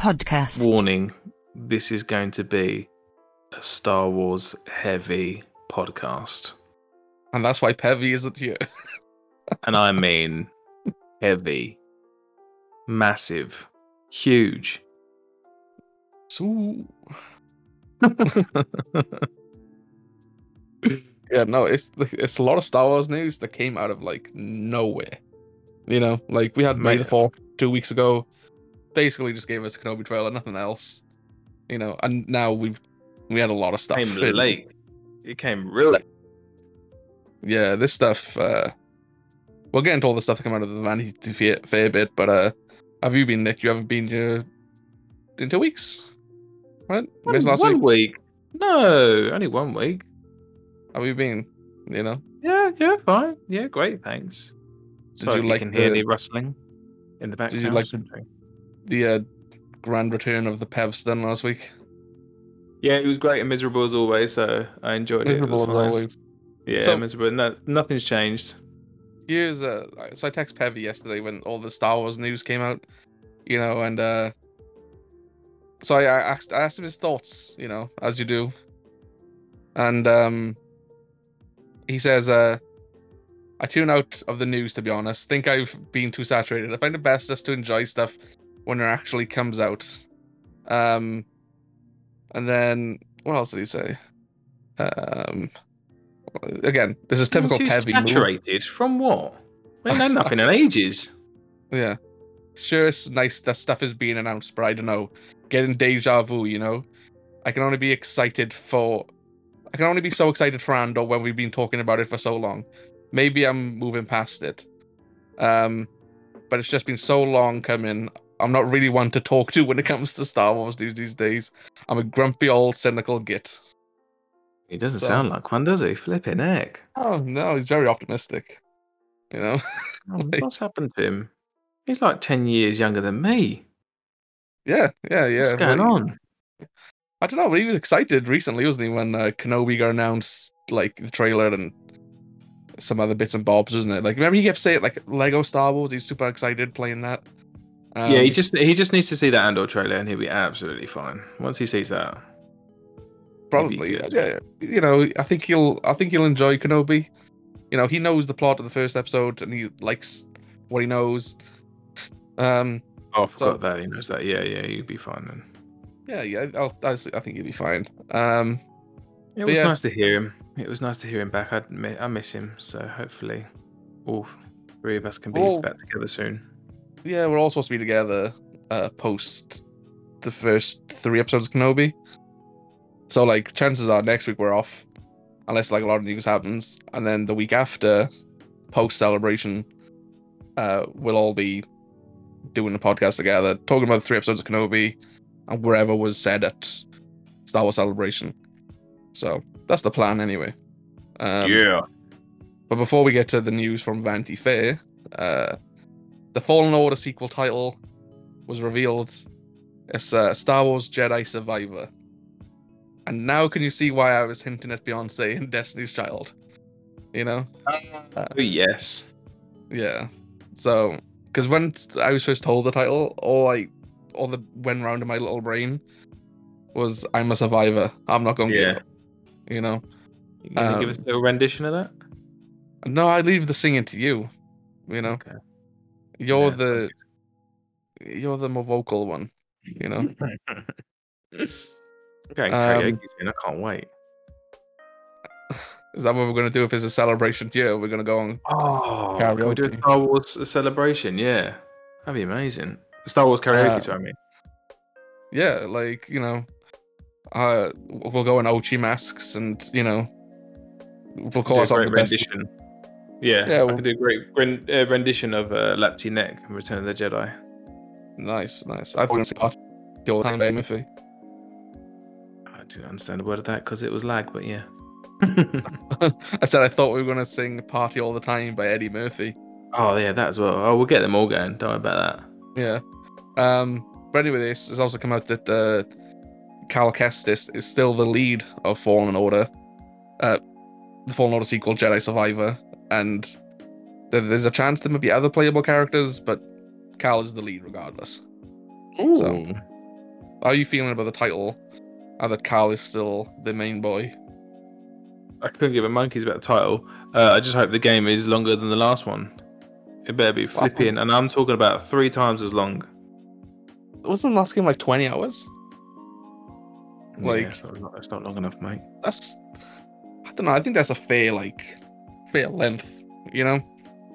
Podcast. Warning: This is going to be a Star Wars heavy podcast, And that's why Pevy isn't here. and I mean heavy, massive, huge. So yeah, no, it's it's a lot of Star Wars news that came out of like nowhere. You know, like we had May the Fourth two weeks ago, basically just gave us a Kenobi trailer, nothing else. You know, and now we've we had a lot of stuff. came in- late. It came really. late. Yeah, this stuff. uh We'll get into all the stuff that come out of the Vanity Fair, fair bit, but uh have you been, Nick? You haven't been uh, in two weeks, right? One, Missed last one week. week. No, only one week. Have you been? You know, Yeah, yeah, fine. Yeah, great. Thanks. Did Sorry you like can hear the- the rustling in the background? Did you like the uh, grand return of the Pevs done last week. Yeah, it was great and miserable as always. So I enjoyed Miserable it. It as always. Yeah, So- miserable. No, nothing's changed. Here's uh, so I text Pevy yesterday when all the Star Wars news came out, you know, and uh, so I, I asked I asked him his thoughts, you know, as you do, and um, he says, uh, I tune out of the news to be honest. Think I've been too saturated. I find it best just to enjoy stuff when it actually comes out. Um, and then what else did he say? Um, again, this is typical Too Pevy. move. Saturated from what? We known nothing in ages. Yeah. Sure, it's nice that stuff is being announced, but I don't know. Getting deja vu, you know? I can only be excited for. I can only be so excited for Andor when we've been talking about it for so long. Maybe I'm moving past it. Um, but it's just been so long coming. I'm not really one to talk to when it comes to Star Wars news these days. I'm a grumpy old cynical git. He doesn't So- sound like one, does he? Flipping heck. Oh no, he's very optimistic. You know? Oh, Like- What's happened to him? He's like 10 years younger than me. yeah, yeah, yeah. What's going well, on? I don't know, but he was excited recently, wasn't he, when uh, Kenobi got announced, like the trailer and some other bits and bobs, isn't it? Like, remember he kept saying like Lego Star Wars. He's super excited playing that. Um, yeah, he just he just needs to see that Andor trailer and he'll be absolutely fine. Once he sees that. probably, yeah, yeah. You know, I think he'll, I think he'll enjoy Kenobi. You know, he knows the plot of the first episode and he likes what he knows. Um, Oh, I So- forgot that. He knows that. Yeah, yeah, you'll be fine then. yeah, yeah, I'll, I, s- I think he'll be fine. Um, It was yeah. nice to hear him. It was nice to hear him back. I mi- I miss him. So hopefully, all three of us can be Well- back together soon. yeah, we're all supposed to be together uh, post the first three episodes of Kenobi. So like chances are next week we're off, unless like a lot of news happens, and then the week after, post celebration, uh, we'll all be doing the podcast together, talking about the three episodes of Kenobi and wherever was said at Star Wars Celebration. So that's the plan anyway. Um, yeah. but before we get to the news from Vanity Fair, uh, the Fallen Order sequel title was revealed. It's uh, Star Wars Jedi Survivor. And now can you see why I was hinting at Beyonce and Destiny's Child? You know? Oh yes. Yeah. So, because when I was first told the title, all I, all that went round in my little brain was, "I'm a survivor. I'm not going to Yeah. give up." You know? You gonna give us a Um, little rendition of that? No, I leave the singing to you. You know? Okay. You're Yeah, the you're the more vocal one, you know. okay, Um. I can't wait. Is that what we're gonna do if it's a celebration Yeah, We're gonna go on. Oh, can we do a. Star Wars celebration? Yeah, that'd be amazing. Star Wars karaoke, Uh, sorry, I mean. Yeah, like you know, uh, we'll go in Ochi masks and you know, we'll call Do a ourselves great the best. rendition. Yeah, Yeah, I well- could do a great ren- uh, rendition of uh, Lapti Nek from Return of the Jedi. Nice, nice. I thought we were gonna say party all the time, by Murphy. I didn't understand a word of that because it was lag, but yeah. I said I thought we were gonna sing "Party All the Time" by Eddie Murphy. oh yeah, that as well. Oh, we'll get them all going. Don't worry about that. Yeah. Um. But anyway, this has also come out that uh, Cal Kestis is still the lead of Fallen Order, uh, the Fallen Order sequel, Jedi Survivor, and there- there's a chance there might be other playable characters, but Cal is the lead regardless. Ooh. So- How are you feeling about the title? And that Cal is still the main boy? I couldn't give a monkeys about the title. Uh, I just hope the game is longer than the last one. It better be Last one- flipping, and I'm talking about three times as long. Wasn't the last game like 20 hours? Yeah, Like- it's not, it's not long enough, mate. That's I don't know, I think that's a fair like fair length, you know?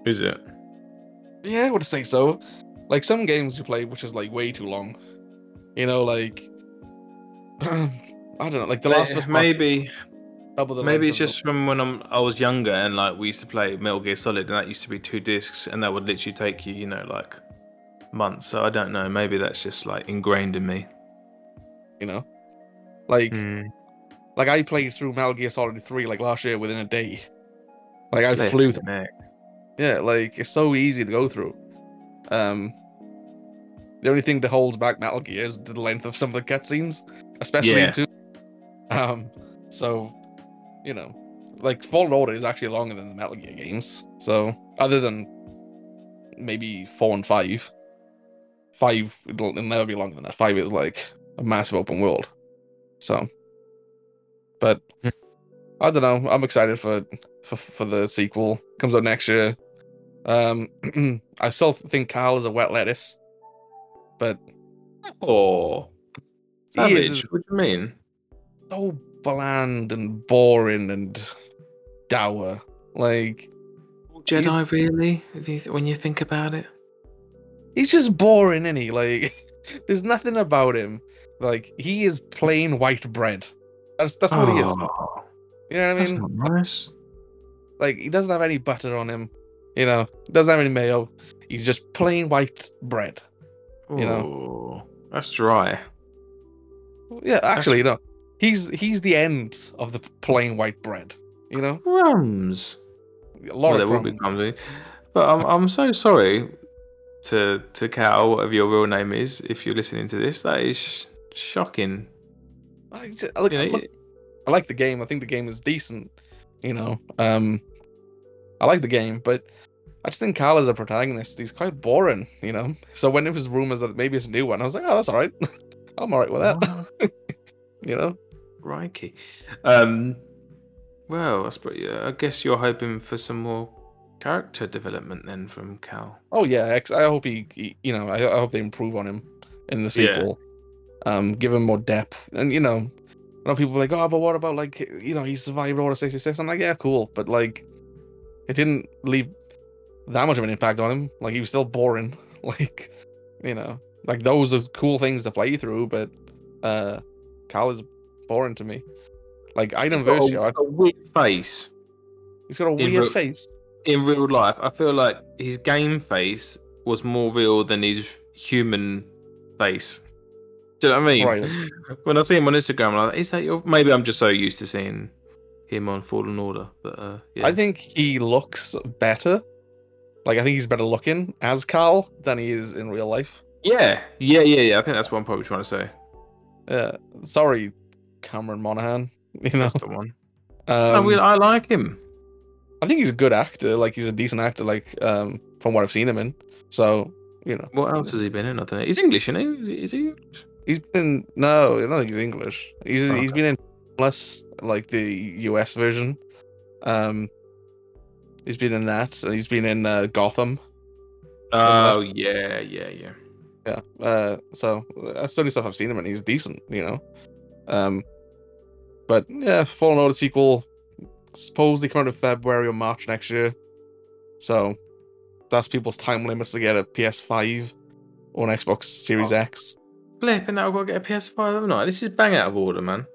Is it? Yeah, I would say so. Like some games you play which is like way too long. You know, like I don't know, like the last of Us maybe the maybe it's just from when I'm I was younger and like we used to play Metal Gear Solid and that used to be two discs and that would literally take you you know like months. So I don't know. Maybe that's just like ingrained in me. you know. Like Hmm. like I played through Metal Gear Solid 3 like last year within a day. Like I flew neck. Yeah, like it's so easy to go through. Um, the only thing that holds back Metal Gear is the length of some of the cutscenes, especially Yeah. in two. Um, so you know, like Fallen Order is actually longer than the Metal Gear games. So other than maybe four and five, five it'll, it'll never be longer than that. Five is like a massive open world. So, but Hmm. I don't know. I'm excited for for for the sequel. Comes out next year. Um, I still think Kyle is a wet lettuce, but Oh, He savage. is- What do you mean? so bland and boring and dour. Like Jedi, really? If you, when you think about it, he's just boring, isn't he? Like there's nothing about him. Like he is plain white bread. That's that's what he is. Oh, You know what I That's mean? not nice. Like he doesn't have any butter on him. You know, doesn't have any mayo. He's just plain white bread. You know. Oh, that's dry. Yeah, actually, no. He's he's the end of the plain white bread. You know, Crumbs. a lot well, of there will be crumbs. crumbs. But I'm I'm so sorry to to Cal, whatever your real name is, if you're listening to this. That is sh- shocking. I, just- I look, You know, look, I like the game. I think the game is decent. You know, um, I like the game, but I just think Cal as a protagonist, he's quite boring. You know, so when it was rumors that maybe it's a new one, I was like, oh, that's all right. I'm all right with that. you know, Crikey. Um, well, I, suppose, yeah, I guess you're hoping for some more character development then from Cal. oh yeah, I hope he, he you know, I, I hope they improve on him in the Yeah. sequel. Um, give him more depth, and you know, I know people are like, oh, but what about like, you know, he survived Order sixty six. I'm like, yeah, cool, but like, it didn't leave that much of an impact on him. Like he was still boring. Like, you know, like those are cool things to play through, but uh, Cal is boring to me. Like Item got Versio, a, I- a weird face he's got a weird face. In real life. I feel like his game face was more real than his human face. Do you know what I mean? Right. When I see him on Instagram, I'm like, is that your? Maybe I'm just so used to seeing him on Fallen Order, but uh, yeah. I think he looks better. Like I think he's better looking as Carl than he is in real life. yeah, yeah, yeah, yeah. I think that's what I'm probably trying to say. Yeah, sorry, Cameron Monaghan. You know, That's the one. um, I, will, I like him. I think he's a good actor. Like he's a decent actor. Like um, from what I've seen him in. So you know, What else has he been in? I know. He's English, isn't he? Is he? English? he's been no, I don't think he's English. He's Oh, he's okay. been in Plus, like the US version. Um, he's been in that. and He's been in uh, Gotham. Oh yeah, yeah, yeah. yeah uh so that's the only stuff i've seen him and he's decent you know um but yeah fallen order sequel supposedly coming out in february or march next year so that's people's time limits to get a ps5 or an xbox series Oh. x Flip, and now I've got to get a PS5 overnight. This is bang out of order, man.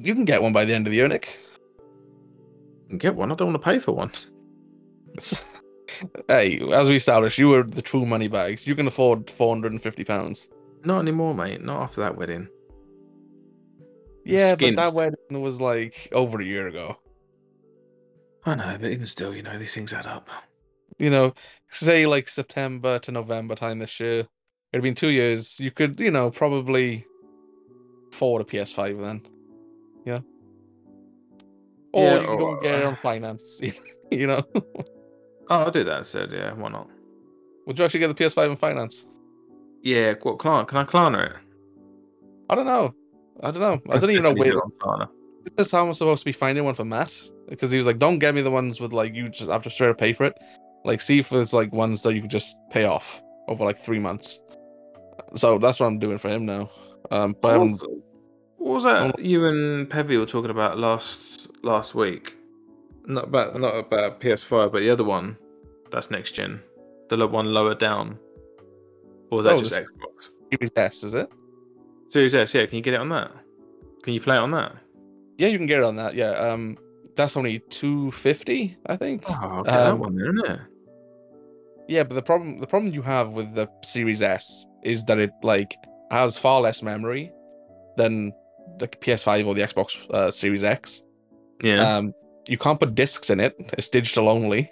you can get one by the end of the year nick get one. I don't want to pay for one. hey as we established you were the true money bags you can afford 450 pounds Not anymore, mate. Not after that wedding. Yeah Skint. but that wedding was like over a year ago I know, but even still, you know, these things add up. you know, say like September to November time this year. It'd been two years. You could, you know, probably afford a PS5 then. Yeah. Or Yeah, you can go and get it on finance. You know. Oh, I'll do that instead. Yeah, why not? Would you actually get the PS5 in finance? Yeah, what? Can I Klarna it? I don't know. I don't know. I don't even know where. do it on Klarna. This is how I'm supposed to be finding one for Matt because he was like, "Don't get me the ones with like you just have to straight up pay for it. Like, see if there's like ones that you can just pay off over like three months." So that's what I'm doing for him now. Um, but What was, what was that you and Pevy were talking about last last week? Not about not about PS5, but the other one. That's next gen. The one lower down. Or was that Oh, just Xbox? Series S, is it? Series S, yeah. Can you get it on that? Can you play it on that? Yeah, you can get it on that. Yeah. Um, that's only two fifty, I think. Oh, okay, that Um, one then, isn't it? Yeah, but the problem the problem you have with the Series S is that it like has far less memory than the PS5 or the Xbox uh, Series X. Yeah. Um, you can't put discs in it; it's digital only.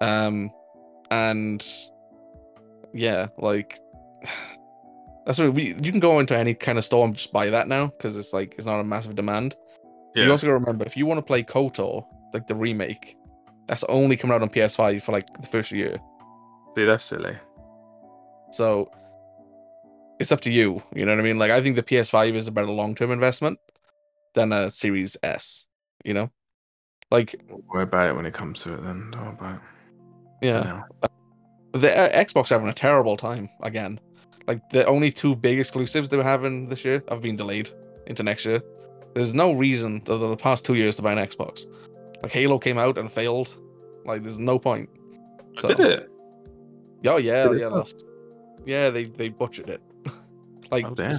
Um, and yeah, like that's what we. You can go into any kind of store and just buy that now because it's like it's not a massive demand. yeah. You also got to remember if you want to play KOTOR, like the remake, that's only coming out on PS5 for like the first year. See, that's silly. So it's up to you. You know what I mean? Like I think the PS5 is a better long term investment than a Series S. You know, like Don't worry about it when it comes to it then. Don't worry about it. yeah, No. the uh, Xbox are having a terrible time again. Like the only two big exclusives they were having this year have been delayed into next year. There's no reason over the past two years to buy an Xbox. Like Halo came out and failed. Like there's no point. So, Did it? Oh yeah, Did yeah, not? last, yeah. They they butchered it. like Oh, damn.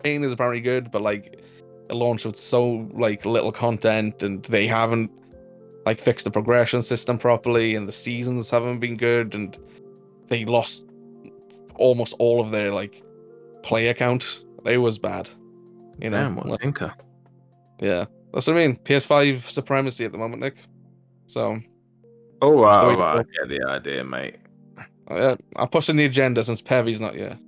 Spain is apparently good, but like it launched with so like little content, and they haven't like fixed the progression system properly, and the seasons haven't been good, and they lost almost all of their like play account. It was bad. You know, Damn, what like, thinker. yeah, that's what I mean. PS5 supremacy at the moment, Nick. So Oh, wow, wow, I go. get the idea, mate. uh, I'm pushing the agenda since Pevy's not here.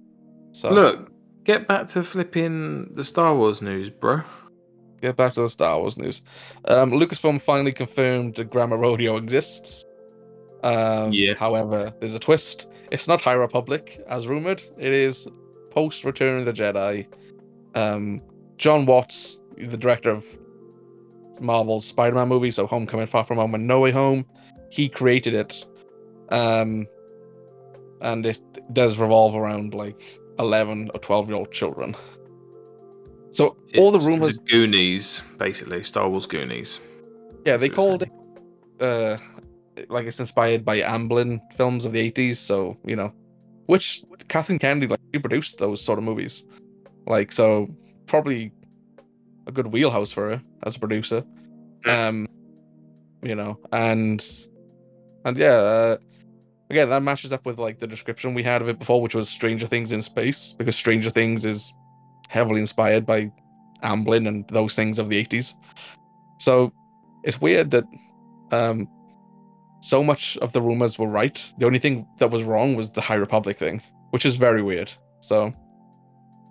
So Look, get back to flipping the Star Wars news, bro. get back to the Star Wars news. Um, Lucasfilm finally confirmed the Grandma Rodeo exists. Um, Yeah. However, there's a twist. It's not High Republic, as rumored. It is post Return of the Jedi. Um, Jon Watts, the director of Marvel's Spider-Man movie, so Homecoming, Far From Home, and No Way Home, he created it. Um, and it does revolve around like 11 or 12 year old children. So all the It's rumors Goonies, basically. Star Wars Goonies. Yeah, they called it uh like it's inspired by Amblin films of the 80s, so you know, which Kathleen Kennedy like she produced those sort of movies. Like so probably a good wheelhouse for her as a producer. Um you know, and and yeah, uh, again that matches up with like the description we had of it before, which was Stranger Things in space, because Stranger Things is heavily inspired by Amblin and those things of the 80s. So it's weird that um so much of the rumors were right. The only thing that was wrong was the High Republic thing, which is very weird. So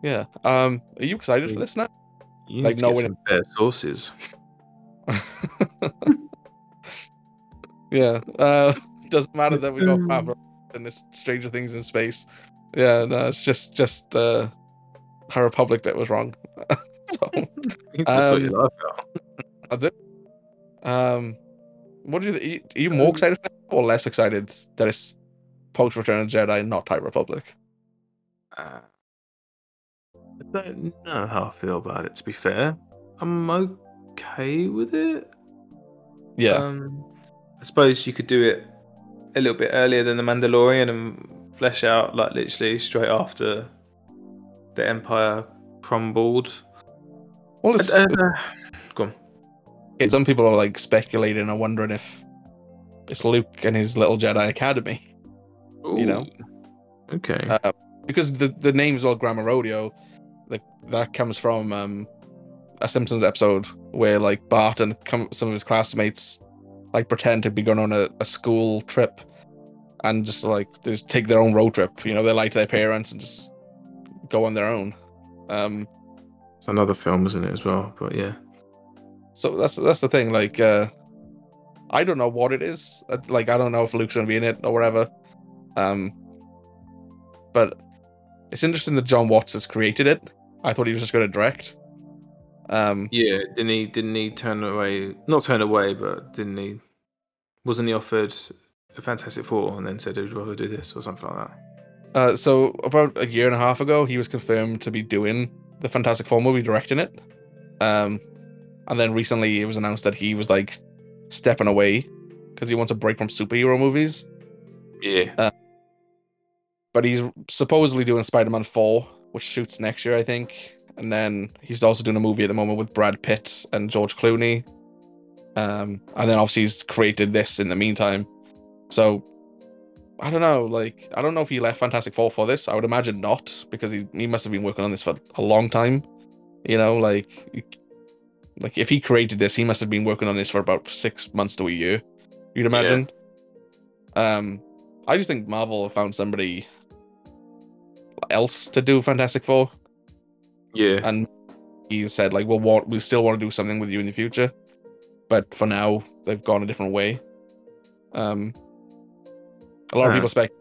yeah. Um are you excited for this now? You Like, need to no get one- some better sources. yeah. Uh doesn't matter that we got Favreau and it's Stranger Things in space. Yeah, no, it's just just the High Republic bit was wrong. so You need to Um, your life out. I did. Um, what do you? Are you- are you more excited for or less excited that it's post Return of the Jedi, not High Republic? Uh, I don't know how I feel about it, to be fair. I'm okay with it. Yeah, Um, I suppose you could do it a little bit earlier than the Mandalorian and flesh out like literally straight after the Empire crumbled. well, it's, Uh, uh, go on. It- some people are like speculating and wondering if it's Luke and his little Jedi Academy, You know? Okay. uh, because the the name as well, Grandma Rodeo, like that comes from um a Simpsons episode where like Bart and come, some of his classmates like pretend to be going on a, a school trip and just like they just take their own road trip. You know, they lie to their parents and just go on their own. Um, it's another film, isn't it, as well? But yeah. So that's that's the thing. Like, uh, I don't know what it is. Uh, Like, I don't know if Luke's gonna be in it or whatever. Um, but it's interesting that Jon Watts has created it. I thought he was just going to direct. Um, Yeah, didn't he? Didn't he turn away? Not turn away, but didn't he? Wasn't he offered a Fantastic Four and then said, he "Would rather do this or something like that?" uh, so about a year and a half ago, he was confirmed to be doing the Fantastic Four movie, directing it. Um, and then recently, it was announced that he was like stepping away because he wants a break from superhero movies. Yeah. but he's supposedly doing Spider-Man 4, which shoots next year, I think. And then he's also doing a movie at the moment with Brad Pitt and George Clooney. Um, and then obviously he's created this in the meantime. So I don't know, like I don't know if he left Fantastic Four for this. I would imagine not, because he he must have been working on this for a long time. You know, like like if he created this, he must have been working on this for about six months to a year. You'd imagine. Um, I just think Marvel have found somebody else to do Fantastic Four, Yeah. and he said like, "We'll want, we still want to do something with you in the future, but for now, they've gone a different way." Um, a lot of Huh. people spec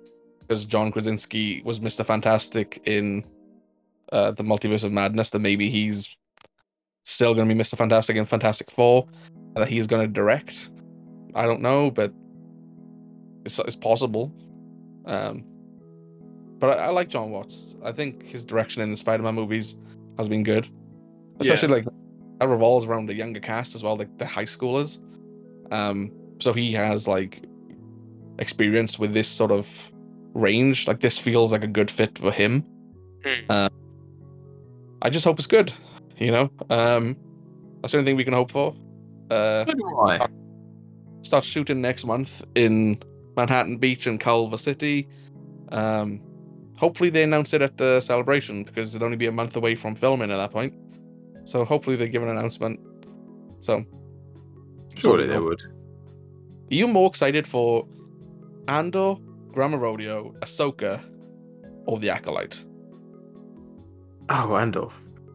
because John Krasinski was Mister Fantastic in uh, the Multiverse of Madness that maybe he's still going to be Mister Fantastic in Fantastic Four, and that he's going to direct. I don't know, but it's it's possible. Um, but I, I like Jon Watts. I think his direction in the Spider-Man movies has been good, especially like that revolves around the younger cast as well, like the high schoolers. Um, so he has like experience with this sort of range. Like this feels like a good fit for him. Hmm. Uh, I just hope it's good. You know, um, that's the only thing we can hope for. Uh, do I. shooting next month in Manhattan Beach and Culver City. Um, hopefully they announce it at the celebration because it'd only be a month away from filming at that point. So hopefully they give an announcement. So Surely they would. Are you more excited for Andor, Grandma Rodeo, Ahsoka, or The Acolyte? Oh, Andor,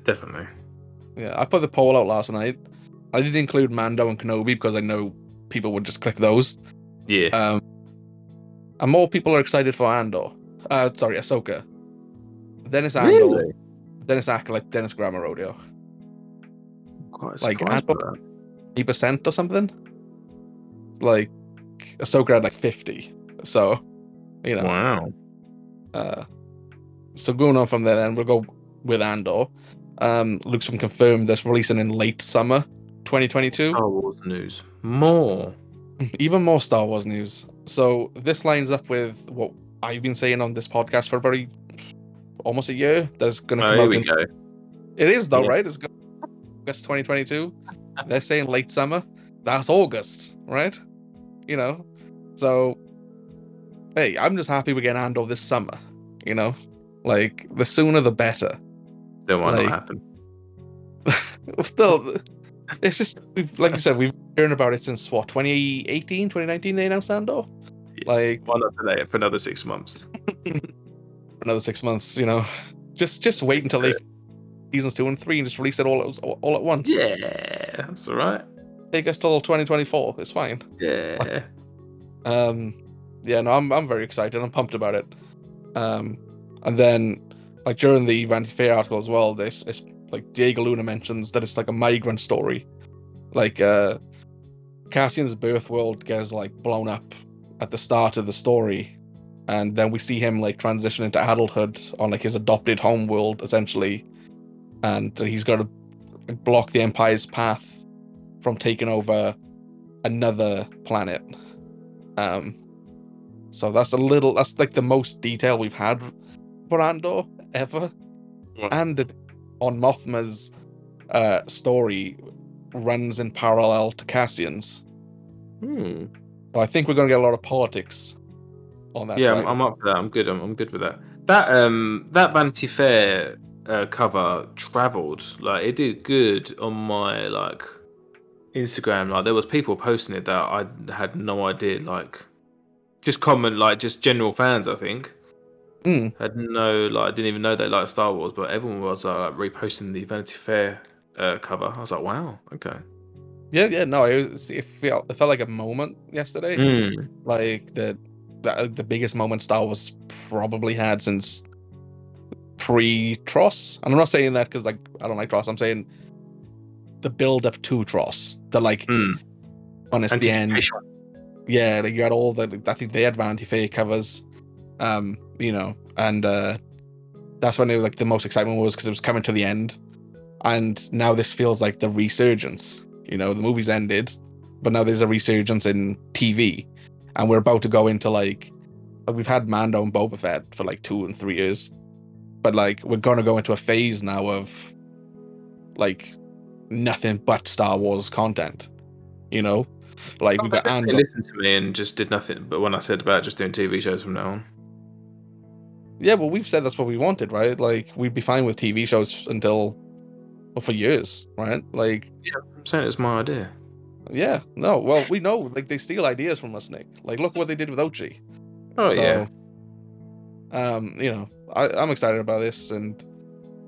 definitely. Yeah, I put the poll out last night. I didn't include Mando and Kenobi because I know people would just click those. Yeah. Um, and more people are excited for Andor. Uh, sorry, Ahsoka. Then it's Andor. really? Then it's Acolyte. Then it's Grandma Rodeo. Quite like, Andor- that. Eight percent or something. Like Ahsoka had like fifty. So, you know. Wow. Uh, so going on from there, then we'll go with Andor. Um, looks been confirmed that's releasing in late summer, 2022. Star Wars news. More. Even more Star Wars news. So this lines up with what I've been saying on this podcast for about a, almost a year. That's going to Oh, come here out. we In, go. it is though, Yeah. right? It's go- August 2022. They're saying late summer. That's August, right? You know. So, hey, I'm just happy we're getting Andor this summer. You know, like the sooner the better. Then why Like- not happen? Still, it's just we've like you said, we've been hearing about it since what 2018, 2019 they announced Andor. Yeah. Like Why not delay it for another six months? another six months, you know. Just just wait until they seasons two and three and just release it all at, all at once. Yeah, that's all right. Take us till 2024. It's fine. Yeah. Um, yeah, no, I'm I'm very excited. I'm pumped about it. Um, and then like during the Vanity Fair article as well, this it's like Diego Luna mentions that it's like a migrant story. Like uh, Cassian's birth world gets like blown up at the start of the story, and then we see him like transition into adulthood on like his adopted home world essentially, and he's got to block the Empire's path from taking over another planet. Um, so that's a little. That's like the most detail we've had for Andor ever, Wow. and Mon Mothma's uh, story runs in parallel to Cassian's. Hmm. So I think we're going to get a lot of politics on that. Yeah, side. I'm, I'm up for that. I'm good. I'm, I'm good with that. That um that Vanity Fair uh, cover travelled like it did good on my like Instagram. Like there was people posting it that I had no idea. Like just comment like just general fans. I think Mm. had no like I didn't even know they liked Star Wars, but everyone was uh, like reposting the Vanity Fair uh, cover. I was like, wow, okay. Yeah, yeah, no, it was. It felt, it felt like a moment yesterday. Mm. like that the, the biggest moment Star Wars probably had since pre Tross. And I'm not saying that because like I don't like Tross. I'm saying the build up to Tross. The like when it's the end. Yeah, like you had all the I think they had Vanity Fair covers. Um, you know, and uh that's when it was like the most excitement was because it was coming to the end. And now this feels like the resurgence. You know, the movie's ended, but now there's a resurgence in TV. And we're about to go into like like we've had Mando and Boba Fett for like two and three years. But like we're gonna go into a phase now of like nothing but Star Wars content. You know? Like we got Andor. listened to me and just did nothing. But when I said about just doing TV shows from now on, Yeah, well, we've said that's what we wanted, right? Like, we'd be fine with TV shows until, well, for years, right? Like, yeah, I'm saying it's my idea. yeah, no, well, we know, like, they steal ideas from us, Nick. Like, look what they did with Ochi. Oh yeah, Um, you know, I, I'm excited about this, and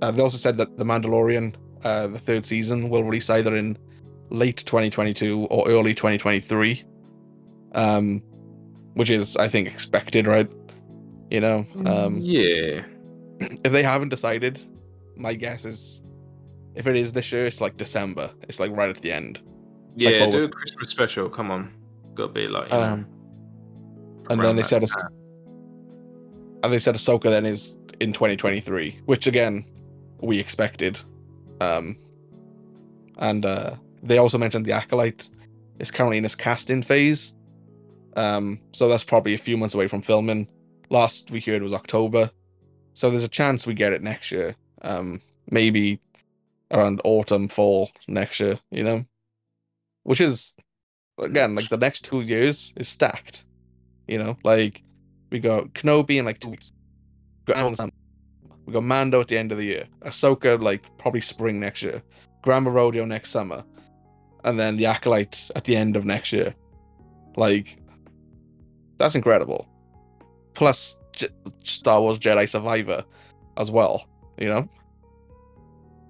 uh, they also said that the Mandalorian, uh, the third season, will release either in late 2022 or early 2023. Um, which is, I think, expected, right? You know, um, yeah. if they haven't decided, my guess is if it is this year, it's like December. It's like right at the end. Yeah, Boba do a Christmas special. Come on, got to be like. Um, and then they said, time. and they said Ahsoka then is in 2023, which again we expected. Um, and uh, they also mentioned the acolyte is currently in its casting phase. Um, so that's probably a few months away from filming. Last we heard was October, so there's a chance we get it next year. Um, maybe around autumn, fall next year. You know, which is again like the next two years is stacked. You know, like we got Kenobi in like two weeks. We got we got Mando at the end of the year. Ahsoka like probably spring next year. Grandma Rodeo next summer, and then the Acolyte at the end of next year. Like, that's incredible. Plus J- Star Wars Jedi Survivor as well. You know,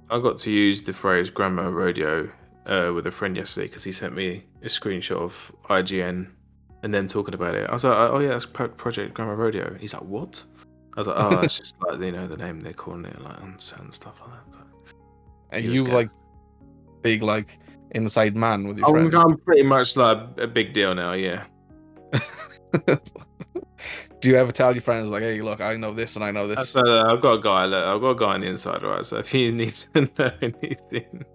I got to use the phrase "grandma rodeo" uh, with a friend yesterday because he sent me a screenshot of IGN and then talking about it. I was like, "Oh yeah, that's Pro- Project Grandma Rodeo." He's like, "What?" I was like, "Oh, it's just like you know the name they're calling it, like and, stuff like that." So, and you like big like inside man with your I'm, friends. I'm pretty much like a big deal now. Yeah. Do you ever tell your friends like, "Hey, look, I know this and I know this"? Uh, I've got a guy. Look, I've got a guy on the inside, right? So if you need to know anything,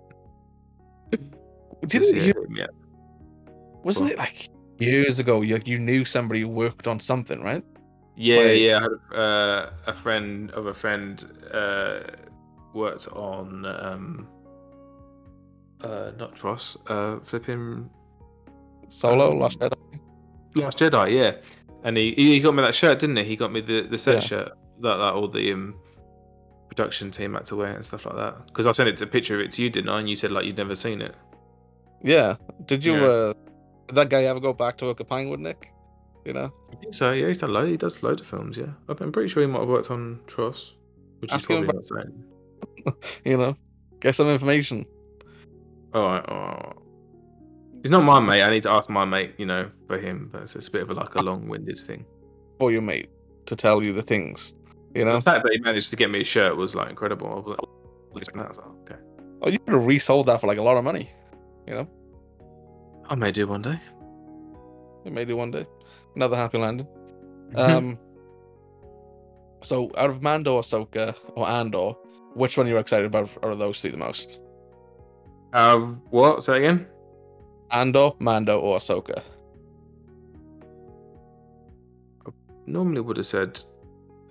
Didn't you? hit me. Wasn't Well- it like years ago? You you knew somebody who worked on something, right? Yeah, Like- yeah. I had uh, a friend of a friend uh, worked on um, uh, not Tross, uh, flipping Solo, Um, Lost Jedi. Last Jedi. Yeah, and he he got me that shirt, didn't he? He got me the the set Yeah. shirt that that all the um, production team had to wear and stuff like that. Because I sent it to a picture of it to you, didn't I? And you said like you'd never seen it. Yeah. Did you? Yeah. uh Did that guy ever go back to work at Pinewood, Nick? You know, I think so. Yeah, he's done load. He does loads of films. Yeah, I'm pretty sure he might have worked on Tross, which Ask is probably saying. you know, get some information. All right, all right. He's not my mate. I need to ask my mate, you know, for him. But it's, a bit of a, like a long-winded thing. for your mate to tell you the things. You know, The fact that he managed to get me a shirt was like incredible. I was like, "Oh, look at that." I was like, okay, oh, you could have resold that for like a lot of money. You know, I may do one day. it may do one day. Another happy landing. Mm-hmm. Um. So, out of Mando, Ahsoka, or Andor, which one are you excited about out of those three the most? uh, what? Say again? Andor, Mando, or Ahsoka? Normally would have said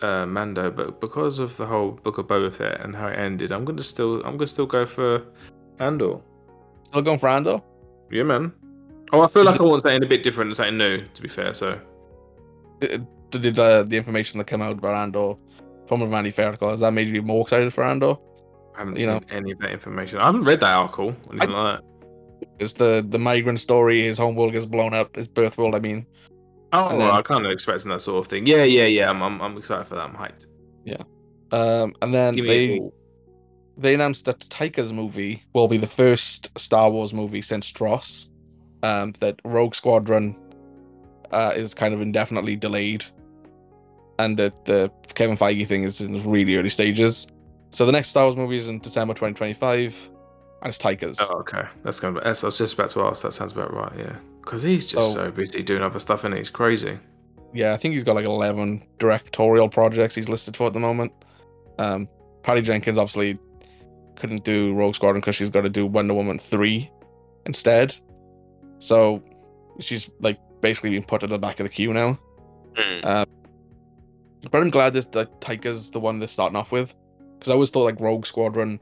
uh, Mando, but because of the whole Book of Boba Fett and how it ended, I'm gonna still, I'm gonna still go for Andor. Still going for Andor? Yeah, man. Oh, I feel like I want something a bit different, something new. To be fair, so Did, did uh, the information that came out about Andor from Fair article has that made you more excited for Andor? I haven't You seen know. any of that information. I haven't read that article or anything like that. It's the the migrant story. His home world gets blown up. His birth world, I mean. Oh, And well, I kind of expecting that sort of thing. Yeah, yeah, yeah. I'm, I'm, I'm excited for that. I'm hyped. Um, and then they they announced that Taika's movie will be the first Star Wars movie since Tross. Um, that Rogue Squadron uh, is kind of indefinitely delayed, and that the Kevin Feige thing is in really early stages. So the next Star Wars movie is in December 2025, and it's Taika's. Oh, okay. That's gonna. That's, I was just about to ask. That sounds about right. Yeah, because he's just Oh. so busy doing other stuff, and he's crazy. Yeah, I think he's got like 11 directorial projects he's listed for at the moment. Um, Patty Jenkins obviously couldn't do Rogue Squadron because she's got to do Wonder Woman 3 instead. So she's like basically been put at the back of the queue now. But I'm glad that, that Taika's the one they're starting off with because I always thought like Rogue Squadron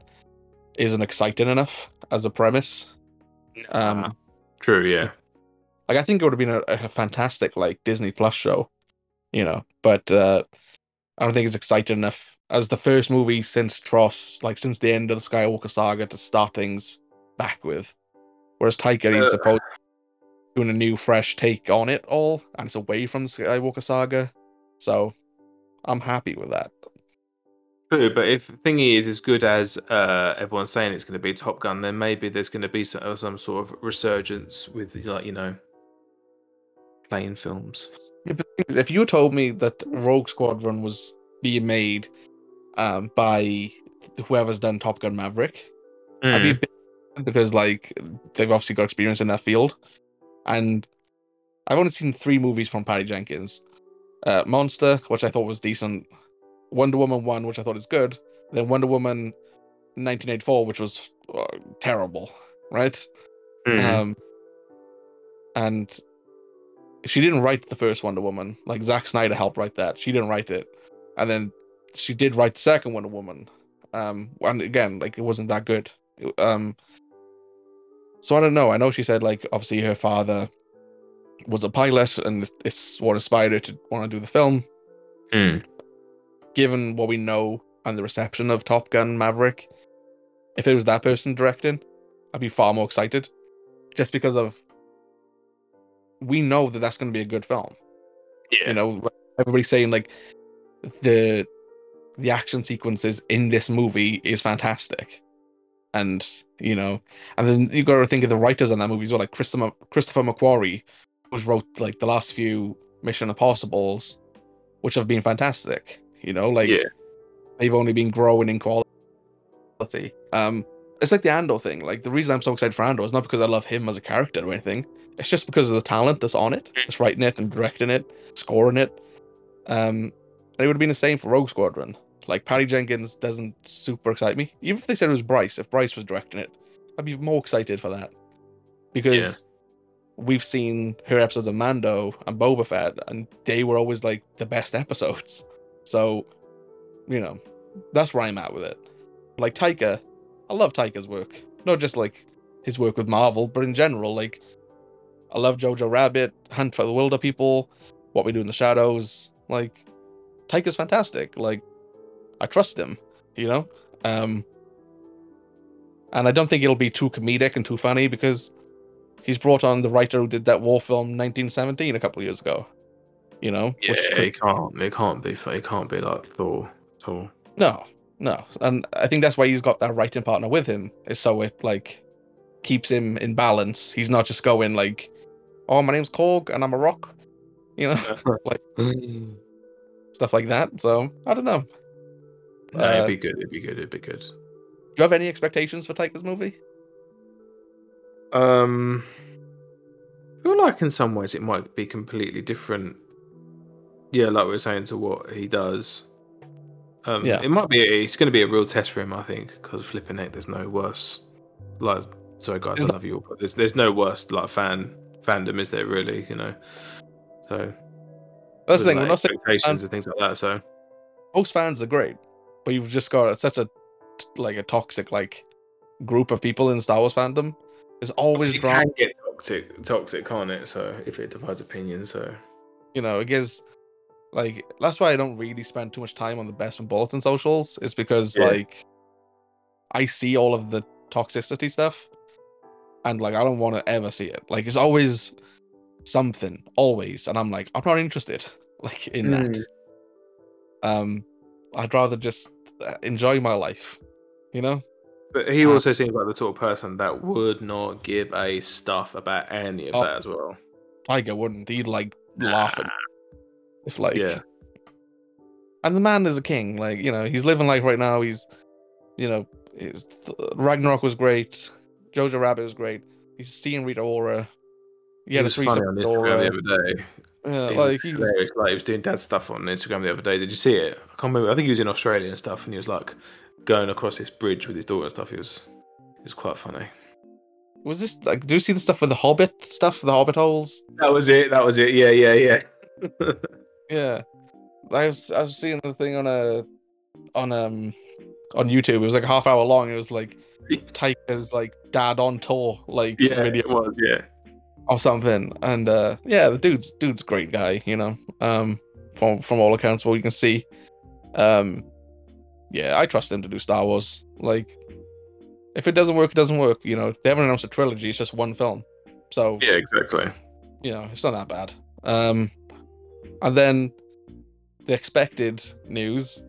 isn't exciting enough as a premise. Um, Ah, True. Yeah. like I think it would have been a, a fantastic like Disney Plus show, you know. But uh I don't think it's exciting enough as the first movie since Tross, like since the end of the Skywalker saga, to start things back with. Whereas Taika is Uh. supposed doing a new, fresh take on it all, and it's away from the Skywalker saga. So I'm happy with that. True, but if thingy is as good as uh, everyone's saying it's going to be Top Gun, then maybe there's going to be some, some sort of resurgence with like you know, playing films. If you told me that Rogue Squadron was being made um, by whoever's done Top Gun Maverick, I'd be a Mm. bit because like they've obviously got experience in that field, and I've only seen three movies from Patty Jenkins: uh, Monster, which I thought was decent, Wonder Woman one, which I thought is good, then Wonder Woman 1984, which was uh, terrible, right? Mm. Um, and she didn't write the first Wonder Woman. Like Zack Snyder helped write that. She didn't write it, and then she did write the second Wonder Woman. Um, and again, like it wasn't that good. It- Um, so I don't know. I know she said like obviously her father was a pilot, and it's what inspired her to want to do the film. Mm. Given what we know and the reception of Top Gun Maverick, if it was that person directing, I'd be far more excited, just because of we know that that's going to be a good film. Yeah. You know, everybody's saying like the the action sequences in this movie is fantastic, and you know, and then you got to think of the writers on that movie as well, like Christopher Christopher McQuarrie, who's wrote like the last few Mission Impossibles, which have been fantastic. You know, like Yeah. they've only been growing in quality. Um, it's like the Andor thing. Like the reason I'm so excited for Andor is not because I love him as a character or anything. It's just because of the talent that's on it, that's writing it and directing it, scoring it. Um, and it would have been the same for Rogue Squadron. Like Patty Jenkins doesn't super excite me. Even if they said it was Bryce, if Bryce was directing it, I'd be more excited for that because we've seen her episodes of Mando and Boba Fett, and they were always like the best episodes. So, you know, that's where I'm at with it. Like Taika, I love Taika's work, not just like his work with Marvel, but in general. Like, I love Jojo Rabbit, Hunt for the Wilderpeople, What We Do in the Shadows. Like, Taika's fantastic. Like, I trust him, you know. Um, and I don't think it'll be too comedic and too funny because he's brought on the writer who did that war film 1917 a couple years ago. You know, Yeah, it can't. It can't be. It can't be like Thor at all. No, no, and I think that's why he's got that writing partner with him, is so it like keeps him in balance. He's not just going like, "Oh, my name's Korg and I'm a rock," you know, like stuff like that. So I don't know. Do Uh, it'd be good. It'd be good. It'd be good. Do you have any expectations for Taika's movie? Um, I feel like in some ways it might be completely different. Yeah, like we were saying to what he does. Um, Yeah. it might be. It's going to be a real test for him, I think, because flipping it, there's no worse. Like, sorry guys, There's I love you all, but there's there's no worse like fan fandom, is there really? You know, so That's the thing. We're like, not saying expectations and things like that. So most fans are great, but you've just got such a like a toxic like group of people in Star Wars fandom. There's always drama. can get toxic, toxic, can't it? So if it divides opinion, so you know, it gives like that's why I don't really spend too much time on the best and bulletin socials, is because Yeah. like I see all of the toxicity stuff and like I don't want to ever see it. Like it's always something, always, and I'm like, I'm not interested like in Mm. that. Um I'd rather just uh, enjoy my life, you know? But he Uh, also seems like the sort of person that would not give a stuff about any of Oh. that as well. Taika wouldn't. He'd like laughing. If like, Yeah. and the man is a king. Like you know, he's living life right now. He's, you know, his, Ragnarok was great. Jojo Rabbit was great. He's seeing Rita Ora. He He had a three funny on Instagram the other day. Yeah, He like he's. Like he was doing dad stuff on Instagram the other day. Did you see it? I can't remember. I think he was in Australia and stuff, and he was like going across this bridge with his daughter and stuff. He was, it was quite funny. was this like? Do you see the stuff with the Hobbit stuff? The Hobbit holes. That was it. That was it. Yeah, yeah, yeah. Yeah, I was I was seeing the thing on a on um on YouTube. It was like a half hour long. It was like Taika's like dad on tour like yeah, video it was. Yeah. or something. And uh yeah, the dude's dude's a great guy, you know. Um from from all accounts what you can see. Um yeah, I trust him to do Star Wars. Like if it doesn't work, it doesn't work. You know, they haven't announced a trilogy, it's just one film. So Yeah, exactly. you know, it's not that bad. Um, and then the expected news,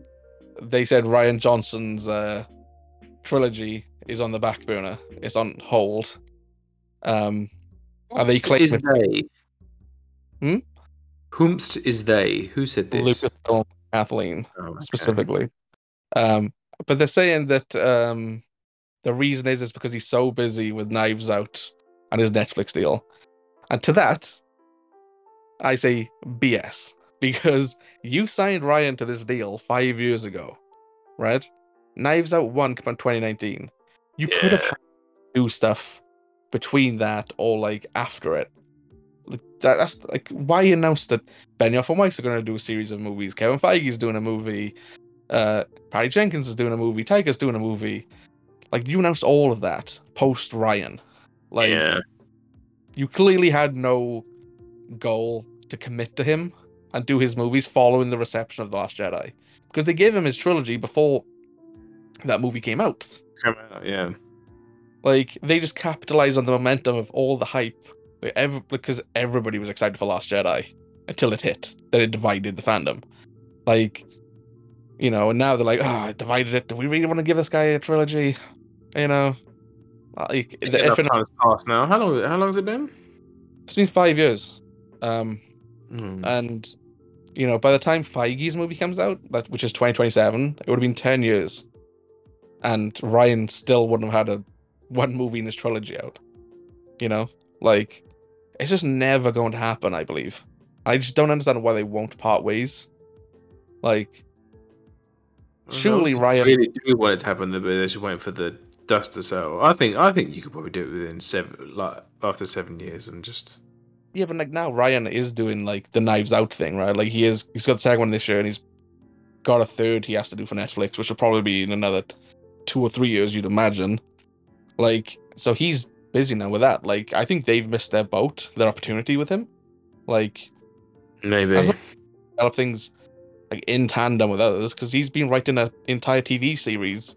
they said Rian Johnson's uh, trilogy is on the back burner. It's on hold. Um, Are they Whomst is claiming- they? Hmm? Whomst is they? Who said this? Lucasfilm, Kathleen Oh, okay. specifically. Um, but they're saying that um, the reason is is because he's so busy with Knives Out and his Netflix deal. And to that, I say BS because you signed Rian to this deal five years ago, right? Knives Out one came out 2019. You could have Yeah. do stuff between that or like after it. Like, that, that's like why you announced that Benioff and Weiss are going to do a series of movies. Kevin Feige's doing a movie. Uh, Patty Jenkins is doing a movie. Taika's doing a movie. Like you announced all of that post Rian. Like yeah. you clearly had no goal to commit to him and do his movies following the reception of The Last Jedi. Because they gave him his trilogy before that movie came out. Come out, yeah. Like they just capitalized on the momentum of all the hype. Ever because everybody was excited for Last Jedi until it hit. Then it divided the fandom. Like, you know, and now they're like, oh, it divided it. Do we really want to give this guy a trilogy? You know, like the, if it, now. How long? How long has it been? it's been five years. Um, Hmm. and you know, by the time Feige's movie comes out, that which is 2027, it would have been 10 years, and Rian still wouldn't have had a one movie in his trilogy out. You know, like it's just never going to happen. I believe. I just don't understand why they won't part ways. Like, surely Rian- really do want it to happen, but they're just waiting for the dust to settle. I think. I think you could probably do it within seven, like after seven years, and just yeah, but like now Rian is doing like the Knives Out thing, right? Like he is, he's got the second one this year, and he's got a third he has to do for Netflix, which will probably be in another two or three years, you'd imagine. Like, so he's busy now with that. Like, I think they've missed their boat, their opportunity with him. Like, maybe. Develop things like in tandem with others because he's been writing an entire TV series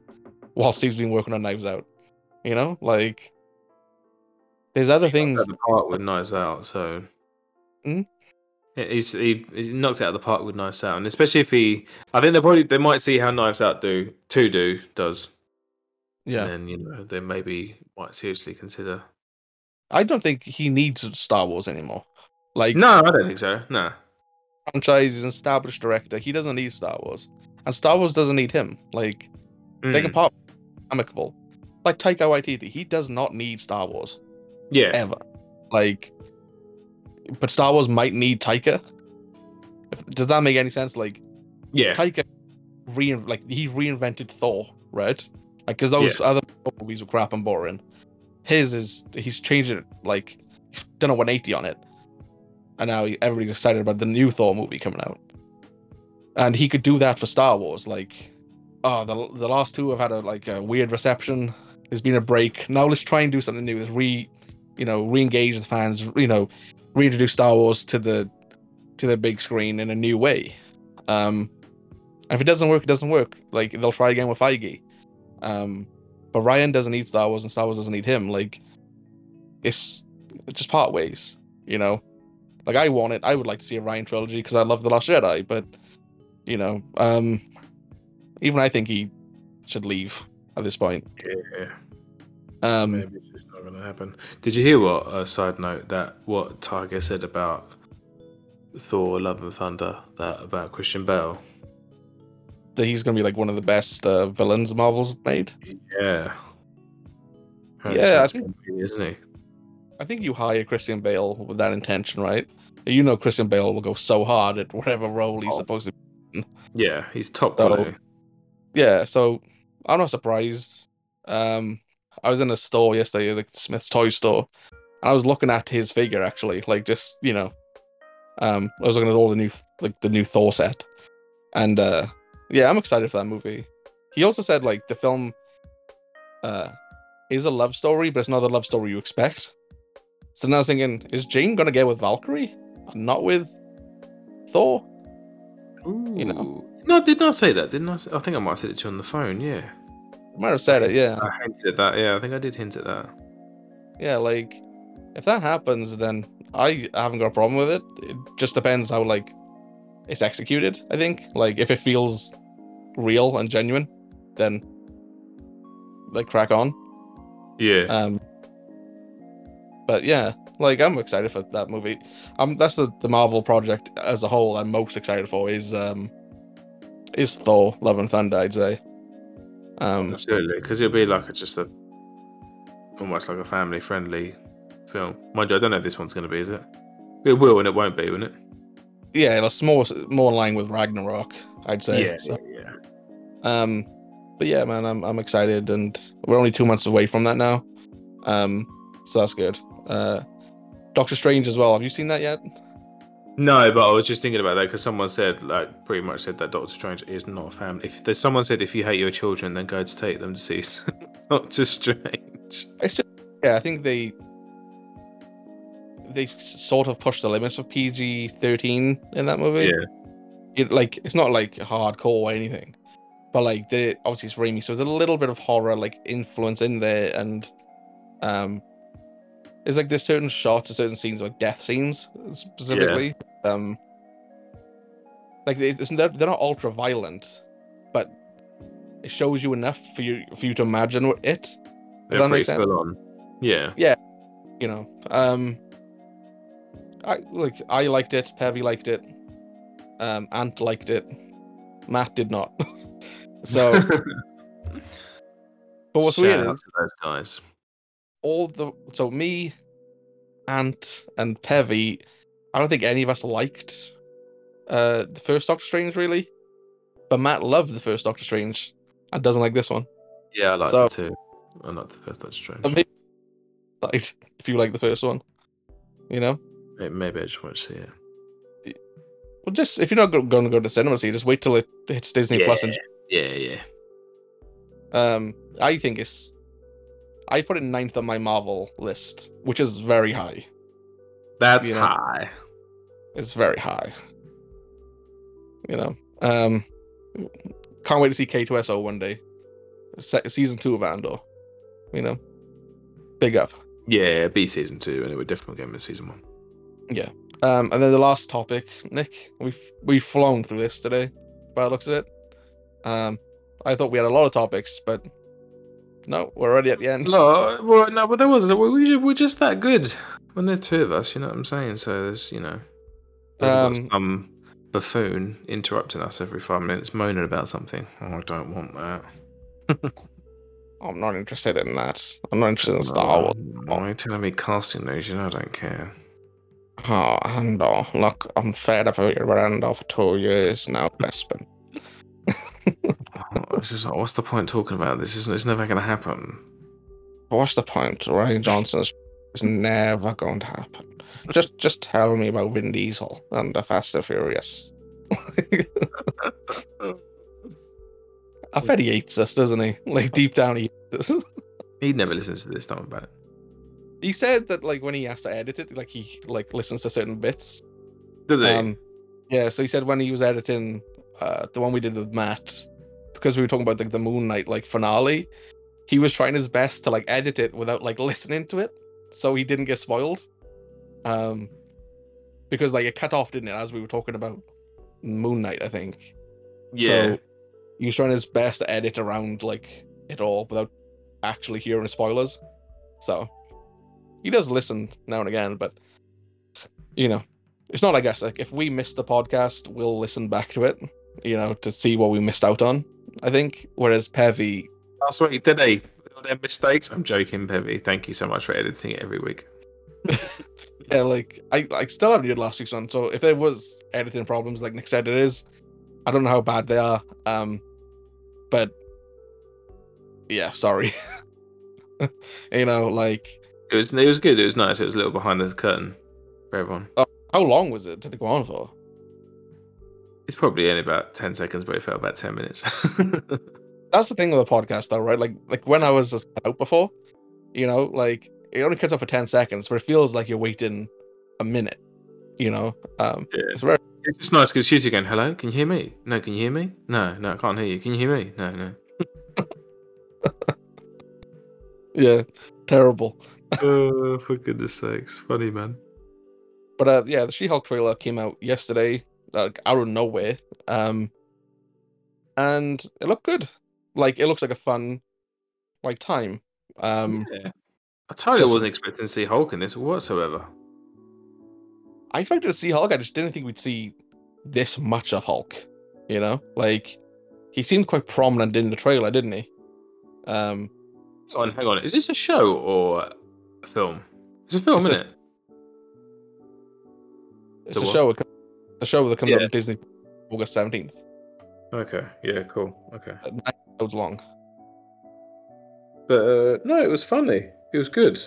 whilst he's been working on Knives Out. You know, like there's other things. At the park with Knives Out, so. Hmm? Yeah, He's he, he's knocked out of the park with Knives Out, and especially if he, I think they probably they might see how Knives Out do two do does, Yeah, and then you know they maybe might seriously consider. I don't think he needs Star Wars anymore. Like, No, I don't think so. No, franchise is an established director. He doesn't need Star Wars, and Star Wars doesn't need him. Like, they can Mm, pop amicable. Like Taika Waititi, he does not need Star Wars. Yeah, ever. Like, but Star Wars might need Taika. If, does that make any sense? Like, yeah, Taika, rein, like he reinvented Thor, right? Like, because those other movies were crap and boring. His is he's changed it. Like, he's done a 180 on it, and now everybody's excited about the new Thor movie coming out. And he could do that for Star Wars. Like, oh, the the last two have had a like a weird reception. There's been a break. Now let's try and do something new. Let's re, you know, re-engage the fans. You know, reintroduce Star Wars to the to the big screen in a new way. Um, and if it doesn't work, it doesn't work. Like they'll try again with Feige. Um, but Rian doesn't need Star Wars, and Star Wars doesn't need him. Like, it's, it's just part ways, you know. Like I want it. I would like to see a Rian trilogy because I love the Last Jedi. But you know, um, even I think he should leave at this point. yeah. Um, Maybe it's just to happen. Did you hear what? A side note that what Taika said about Thor: Love and Thunder that about Christian Bale. That he's gonna be like one of the best uh, villains Marvel's made. Yeah. Yeah, I think- isn't he? I think you hire Christian Bale with that intention, right? You know Christian Bale will go so hard at whatever role he's Oh. supposed to. Yeah, he's top So- quality. Yeah, so I'm not surprised. Um, I was in a store yesterday, like Smith's toy store, and I was looking at his figure actually, like just you know, um, I was looking at all the new like the new Thor set, and uh, yeah, I'm excited for that movie. He also said like the film, uh, is a love story, but it's not the love story you expect. So now I was thinking, is Jane gonna get with Valkyrie, and not with Thor? you know. No, I did not say that, didn't I? I think I might have said it to you on the phone. Yeah, might have said it, yeah. I hinted at that. Yeah, I think I did hint at that. yeah, like if that happens, then I haven't got a problem with it. It just depends how like it's executed. I think like if it feels real and genuine, then like crack on. Yeah, Um, but yeah, like I'm excited for that movie. Um, that's the the Marvel project as a whole. I'm most excited for is um is Thor: Love and Thunder. I'd say. Um, absolutely. Because it'll be like a, just a almost like a family friendly film. Mind you, I don't know if this one's going to be. Is it? It will and it won't be, won't it? yeah, it's more more in line with Ragnarok. I'd say. So- yeah. Um, but yeah, man, I'm I'm excited, and we're only two months away from that now. Um, so that's good. Uh, Doctor Strange as well. Have you seen that yet? No, but I was just thinking about that because someone said, like, pretty much said that Doctor Strange is not a family. If there's someone said, if you hate your children, then go to take them to see Doctor Strange. It's just yeah, I think they they sort of push the limits of PG thirteen in that movie. Yeah. It like it's not like hardcore or anything, but like the obviously it's Raimi, so there's a little bit of horror like influence in there, and um, there's like there's certain shots, or certain scenes like death scenes specifically. Um, like they, they're they're not ultra violent, but it shows you enough for you for you to imagine what it. They're that makes sense full on. Yeah. Yeah. You know um i like i liked it Pevy liked it um ant liked it matt did not so but what's Shout weird is to those guys. all the so me ant and Pevy, i don't think any of us liked uh the first doctor strange really but matt loved the first doctor strange and doesn't like this one Yeah, I liked So- it too. I like the first Doctor Strange. Maybe like if you like the first one you know Maybe, maybe I just want to see it. Well, just if you're not going to go to the cinema, see, just wait till it hits Disney Plus. And Yeah, yeah. um, I think it's. I put it ninth on my Marvel list, which is very high. That's You know. high. It's very high. You know, um, can't wait to see K2SO one day. Se- season two of Andor. You know, big up. Yeah, be season two, and it would definitely get him in season one. Yeah. Um, and then the last topic, Nick, we've we've flown through this today, by the looks of it. Um, I thought we had a lot of topics, but no, we're already at the end. No, well, no, but there was. We, we, we're just that good when there's two of us. You know what I'm saying? So there's, you know, Um, some buffoon interrupting us every five minutes, moaning about something. Oh, I don't want that. I'm not interested in that. I'm not interested in Star Wars. Why are you telling me casting news? You know I don't care. Oh, Andor. Look, I'm fed up of your Andor for two years now, Bespin. It's just like, what's the point talking about this? It's, it's never going to happen. What's the point? Rian Johnson's is never going to happen. Just just tell me about Vin Diesel and the Fast and Furious. I bet he hates us, doesn't he? Like deep down he hates us. He never listens to this stuff about it. he said that like when he has to edit it, like he like listens to certain bits. Does he? Um, yeah, so he said when he was editing uh, the one we did with Matt, because we were talking about like the Moon Knight like finale, he was trying his best to like edit it without like listening to it, so he didn't get spoiled. Um, because like it cut off, didn't it? As we were talking about Moon Knight, I think. yeah. So he was trying his best to edit around like it all without actually hearing spoilers. So he does listen now and again, but you know, it's not. I guess like if we miss the podcast, we'll listen back to it, you know, to see what we missed out on. I think. Whereas Pevy, Last week, did they? Their mistakes. I'm joking, Pevy. Thank you so much for editing it every week. yeah, like I, I still haven't did last week's one. So if there was editing problems, like Nick said, it is. I don't know how bad they are. Um, but yeah, sorry. you know, like It was it was good. It was nice. It was a little behind the curtain for everyone. how long was it? Did it go on for? It's probably only about ten seconds, but it felt about ten minutes. That's the thing with a podcast, though, right? Like, like when I was out before, you know, like it only cuts off for ten seconds, but it feels like you're waiting a minute. You know, um, Yeah. it's very it's just nice because she's again. Hello, can you hear me? No, can you hear me? No, no, I can't hear you. Can you hear me? No, no. yeah, terrible. oh, for goodness sakes, funny man. But uh, yeah, the She-Hulk trailer came out yesterday, like out of nowhere, um, and it looked good. Like it looks like a fun, like time. Um, yeah. I totally just- wasn't expecting to see Hulk in this whatsoever. I expected to see Hulk. I just didn't think we'd see this much of Hulk. You know, like he seemed quite prominent in the trailer, didn't he? Um, Hang on, hang on. Is this a show or a film? It's a film, It's a- isn't it? it's So a what? show. The show that comes out Yeah. on Disney August seventeenth. Okay. Yeah. Cool. Okay. Nine episodes long. But uh, no, it was funny. It was good.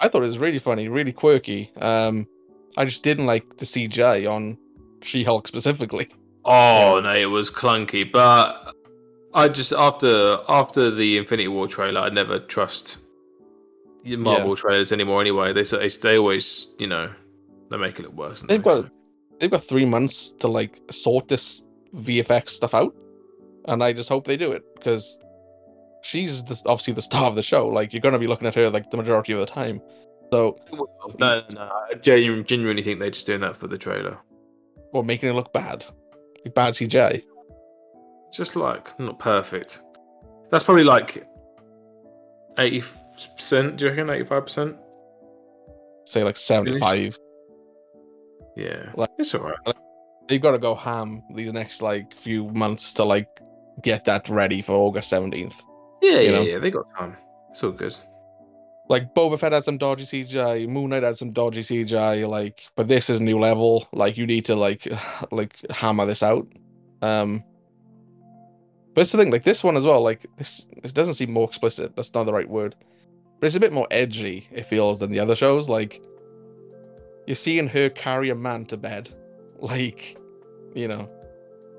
I thought it was really funny, really quirky. Um, I just didn't like the CGI on She-Hulk specifically. Oh no, it was clunky. But I just after after the Infinity War trailer, I never trust the Marvel trailers anymore. Anyway, they they always, you know, they make it look worse. They've they? got they've got three months to like sort this VFX stuff out, and I just hope they do it because she's the, obviously the star of the show. Like you're gonna be looking at her like the majority of the time. So, No, no, no. I genuinely, genuinely think they're just doing that for the trailer. well, making it look bad, like bad CGI. Just like not perfect. That's probably like eighty percent. Do you reckon eighty-five percent? Say like seventy five. Yeah, Like- it's alright. They've got to go ham these next like few months to like get that ready for August seventeenth. Yeah, yeah, know? yeah. They got time. It's all good. like Boba Fett had some dodgy CGI, Moon Knight had some dodgy CGI, like, but this is new level. Like, you need to like, like hammer this out. Um, but it's the thing, like this one as well. Like this, this doesn't seem more explicit. That's not the right word, but it's a bit more edgy. It feels than the other shows. Like, you're seeing her carry a man to bed, like, you know,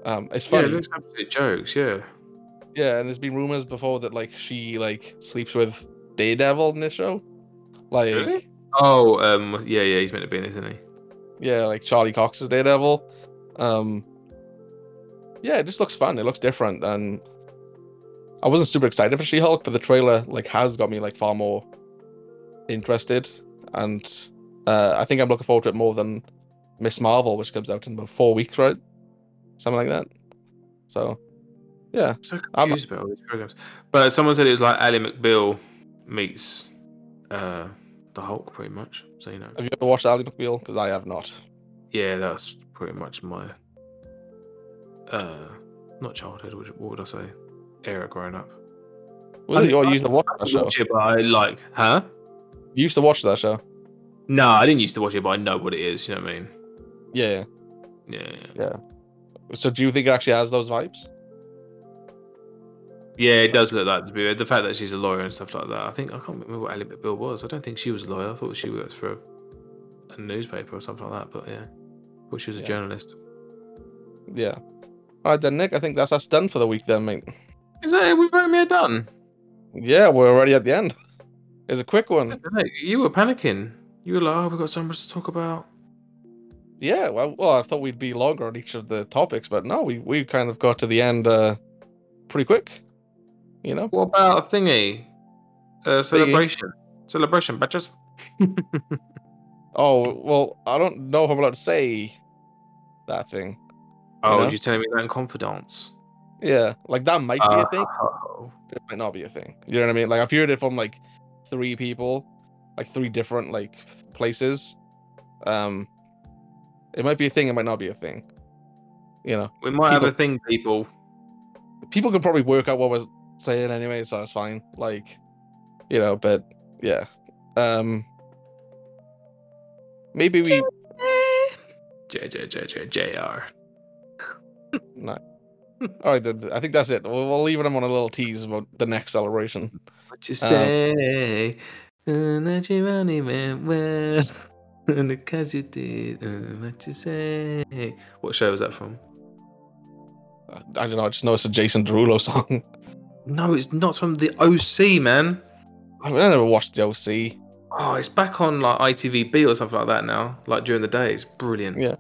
um, it's Yeah, funny. it looks absolute jokes. Yeah. Yeah, and there's been rumors before that like she like sleeps with Daredevil in this show. Like Really? Oh, um, yeah, yeah. He's meant to be in, it, isn't he? yeah, like Charlie Cox's Daredevil. Um Yeah, it just looks fun. It looks different and I wasn't super excited for She-Hulk, but the trailer like has got me like far more interested and uh I think I'm looking forward to it more than Miss Marvel, which comes out in about four weeks, right? Something like that. So yeah. I'm so I'm- about all these programs. But someone said it was like Ally McBeal meets uh, the Hulk, pretty much. So you know, Have you ever watched Ally McBeal? Because I have not. yeah, that's pretty much my uh, not childhood. What what would I say? Era growing up. It, I- you used to watch that show? it, but I like, huh? You used to watch that show? No, I didn't used to watch it, but I know what it is. You know what I mean? Yeah. Yeah, yeah. So do you think it actually has those vibes? Yeah, it does look like to be the fact that she's a lawyer and stuff like that. I think I can't remember what Ally Bill was. I don't think she was a lawyer. I thought she worked for a, a newspaper or something like that. But yeah, I thought she was a Yeah. journalist. Yeah. All right then, Nick. I think that's us done for the week, then, mate. Is that it? We've only done. Yeah, we're already at the end. It's a quick one. You were panicking. You were like, "Oh, we've got so much to talk about." Yeah. Well, well, I thought we'd be longer on each of the topics, but no, we we kind of got to the end uh pretty quick. You know. What about a thingy? Uh, celebration. Celebration, bitches. Oh well, I don't know if I'm allowed to say that thing. Oh, know? you're telling me that in confidence? Yeah, like that might be a thing. Oh. It might not be a thing. You know what I mean? Like I've heard it from like three people, like three different like places. Um, It might be a thing. It might not be a thing. You know, We might have a thing, people. people could probably work out what we're saying anyway, so that's fine. Like, you know, but yeah. Um maybe we J J J J J R. all right, then, I think that's it. We'll, we'll leave them on a little tease about the next celebration. What you Um, say? Uh, that you only meant well. And because you did, what you say? What show was that from? I I don't know, I just know it's a Jason Derulo song. No, it's not from the OC, man. I, mean, I never watched the OC. Oh, it's back on like ITVBe or something like that now. Like during the day, it's brilliant. Yeah.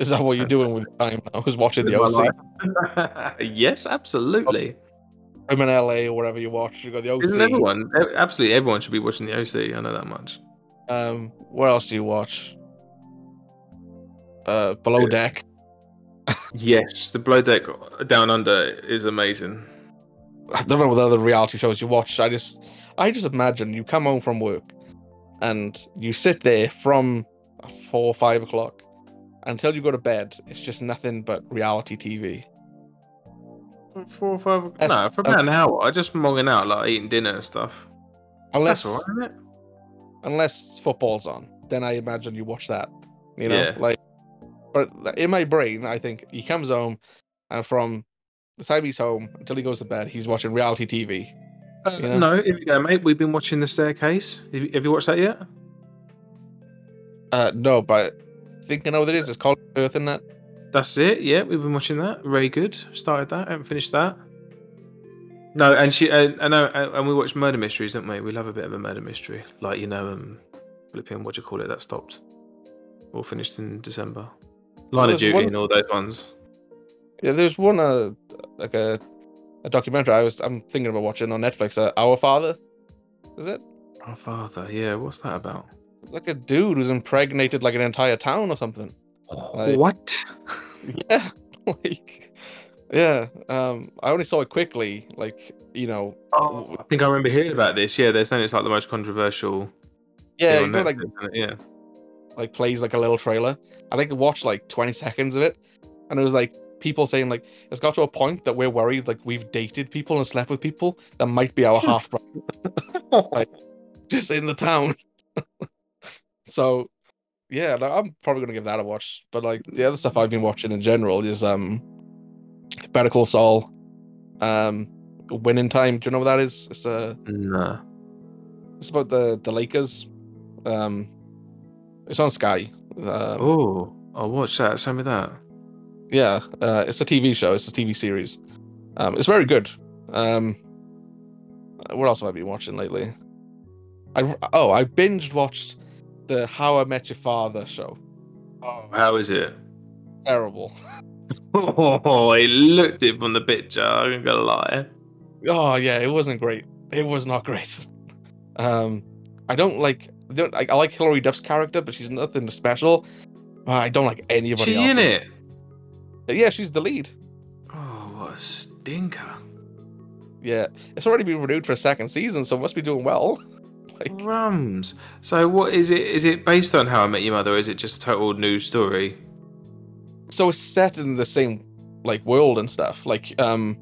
Is that what you're doing with time? I was watching the OC. yes, absolutely. I'm in LA or wherever you watch. You got the OC. Isn't everyone? Absolutely, everyone should be watching the OC. I know that much. Um, what else do you watch? Uh, Below. Deck. Yes, the Below Deck Down Under is amazing. I don't know what other reality shows you watch. I just, I just imagine you come home from work, and you sit there from four or five o'clock until you go to bed. It's just nothing but reality TV. Four or five. That's- no, for about an hour. I just mogging out, like eating dinner and stuff. Unless, That's all right, isn't it? unless football's on, then I imagine you watch that. You know, Yeah. like, but in my brain, I think he comes home, and from the time he's home until he goes to bed, he's watching reality TV. Uh, You know? No, if you go, mate. We've been watching The Staircase. Have you, have you watched that yet? Uh, no, but I think I know what it is. It's called Earth in that. That's it. Yeah, we've been watching that. Very good. Started that. Haven't finished that. No, and she, uh, I know, uh, and we watch murder mysteries, don't we? We love a bit of a murder mystery, like you know, um, flipping what do you call it? That stopped. All finished in December. Line of Duty one- and all those ones. Yeah, there's one uh like a a documentary I was I'm thinking about watching on Netflix. Uh, Our Father, is it? Our father. Yeah, what's that about? Like a dude who's impregnated like an entire town or something. Like- what? Yeah, like yeah. Um, I only saw it quickly. Like you know, Oh, I think I remember hearing about this. Yeah, they're saying it's like the most controversial. yeah, you know, like Netflix, isn't it? yeah. like plays like a little trailer. I think I watched like 20 seconds of it, and it was like people saying like it's got to a point that we're worried like we've dated people and slept with people that might be our half brother Like, just in the town. so yeah, no, I'm probably gonna give that a watch. But like the other stuff I've been watching in general is um Better Call Saul, um Winning Time. Do you know what that is? It's uh no. it's about the the Lakers. Um, it's on Sky. Um, Oh, I'll watch that. Send me that. Yeah, uh, it's a TV show. It's a TV series. Um, it's very good. Um, what else have I been watching lately? I oh I binged watched the How I Met Your Father show. Oh, how is it? Terrible. Oh, I looked it from the picture. I'm gonna lie. Oh yeah, it wasn't great. It was not great. Um, I don't like. I Don't, I, I like Hilary Duff's character, but she's nothing special. I don't like anybody She else. in it? Yeah, she's the lead. Oh, what a stinker! Yeah, it's already been renewed for a second season, so it must be doing well. Like, Rums. So, what is it? Is it based on How I Met Your Mother? Or is it just a total new story? so it's set in the same like world and stuff. Like, um,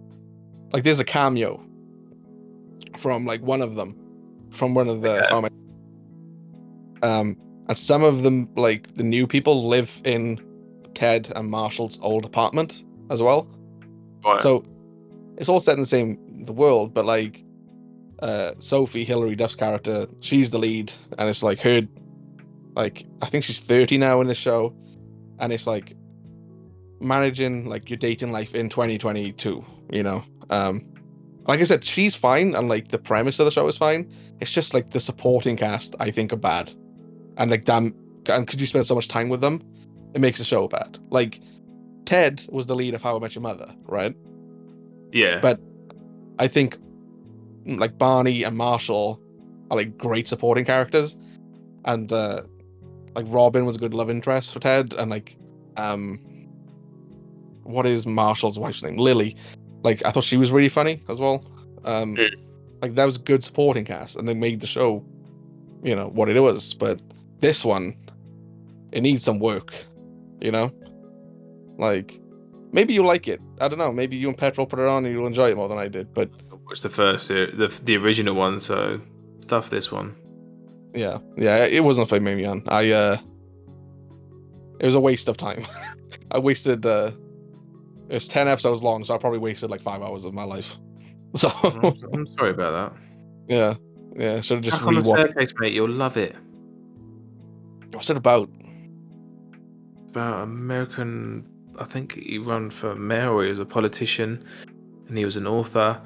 like there's a cameo from like one of them, from one of the Okay. um, and some of them like the new people live in Ted and Marshall's old apartment as well. Right. So it's all set in the same the world, but like uh Sophie Hilary Duff's character, she's the lead, and it's like her like I think she's 30 now in the show, and it's like managing like your dating life in 2022, you know. Um like I said, she's fine and like the premise of the show is fine. It's just like the supporting cast I think are bad. And like damn and could you spend so much time with them? It makes the show bad. Like Ted was the lead of How I Met Your Mother, right? yeah. but- I think like Barney and Marshall are like great supporting characters, and uh like Robin was a good love interest for Ted, and like um what is Marshall's wife's name? Lily. Like I thought she was really funny as well. Um Mm. like that was a good supporting cast, and they made the show, you know, what it was. But this one, it needs some work. You know, like maybe you like it. I don't know. Maybe you and Petrol put it on and you'll enjoy it more than I did. But What's the first, the the, the original one? So stuff this one. yeah, yeah, it wasn't for me, man. I uh, it was a waste of time. I wasted uh, it was ten episodes long, so I probably wasted like five hours of my life. So I'm, sorry about that. yeah, yeah, should have just Back on the staircase, mate. You'll love it. What's it about? about American. I think he ran for mayor or he was a politician, and he was an author.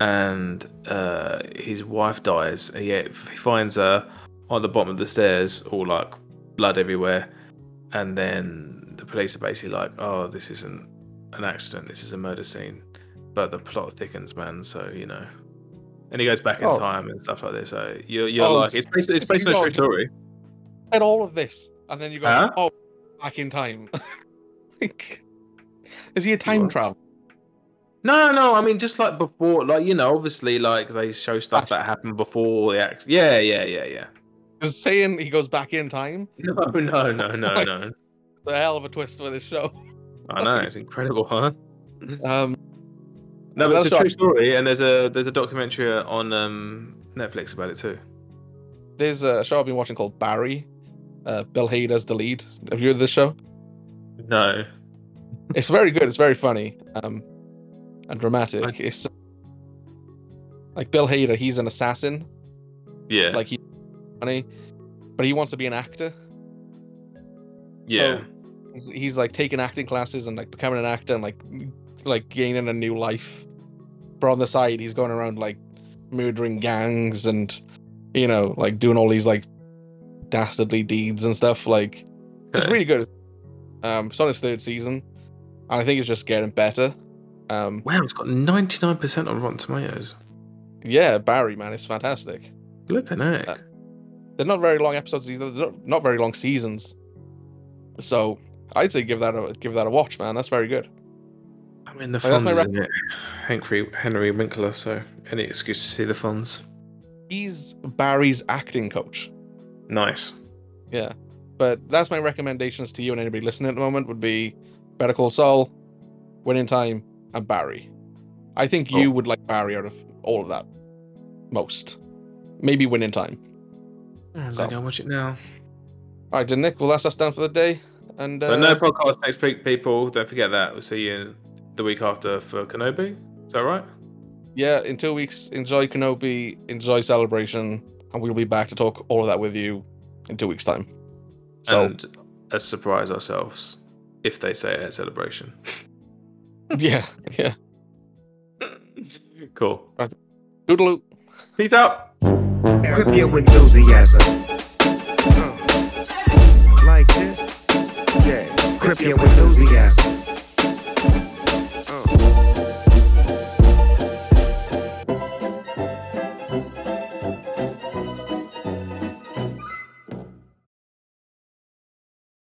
And uh, his wife dies. And yet he finds her on the bottom of the stairs, all like blood everywhere. And then the police are basically like, "Oh, this isn't an accident. This is a murder scene." But the plot thickens, man. So you know. And he goes back in Oh. time and stuff like this. So you're, you're Oh, like, it's based, it's based on a true story. And all of this, and then you go, Huh? oh, back in time. like, is he a time What? No, no, I mean just like before, like you know, obviously, like they show stuff that happened before the act. Yeah, yeah, yeah, yeah. Just saying he goes back in time. No, no, no, no, Like- no. The hell of a twist for this show. I know it's incredible, huh? Um, No, but it's a true story, and there's a there's a documentary on um, Netflix about it too. there's a show I've been watching called Barry. Uh, Bill Hader's the lead. Have you heard of this show? No, It's very good. It's very funny. Um, and dramatic. I- It's like Bill Hader. He's an assassin. yeah, Like he, funny, but he wants to be an actor. yeah, So he's, he's like taking acting classes and like becoming an actor and like like gaining a new life. But on the side, he's going around like murdering gangs and you know like doing all these like dastardly deeds and stuff. Like it's really good. Um, it's on its third season, and I think it's just getting better. Um, Wow, it's got ninety nine percent on Rotten Tomatoes. yeah, Barry, man, it's fantastic. Flipping heck. Uh, They're not very long episodes either. They're not, not very long seasons. So I'd say give that a give that a watch, man. That's very good. I mean, the that's Fonz rec- in it. Henry Henry Winkler, so any excuse to see the Fonz. He's Barry's acting coach. Nice. Yeah. But that's my recommendations to you and anybody listening at the moment would be Better Call Saul, Winning Time, and Barry. I think you Oh. would like Barry out of all of that most. Maybe Winning Time. I'm So- gonna watch it now. All right, then Nick, well that's us done for the day. And So uh, no podcast next week, people. Don't forget that. We'll see you the week after for Kenobi. Is that right? yeah, in two weeks, enjoy Kenobi, enjoy Celebration, and we'll be back to talk all of that with you in two weeks' time. So and a surprise ourselves if they say it at celebration. yeah, yeah. cool. Doodaloo. Peace out. Equip your enthusiasm. Like this? Yeah. Equip your enthusiasm.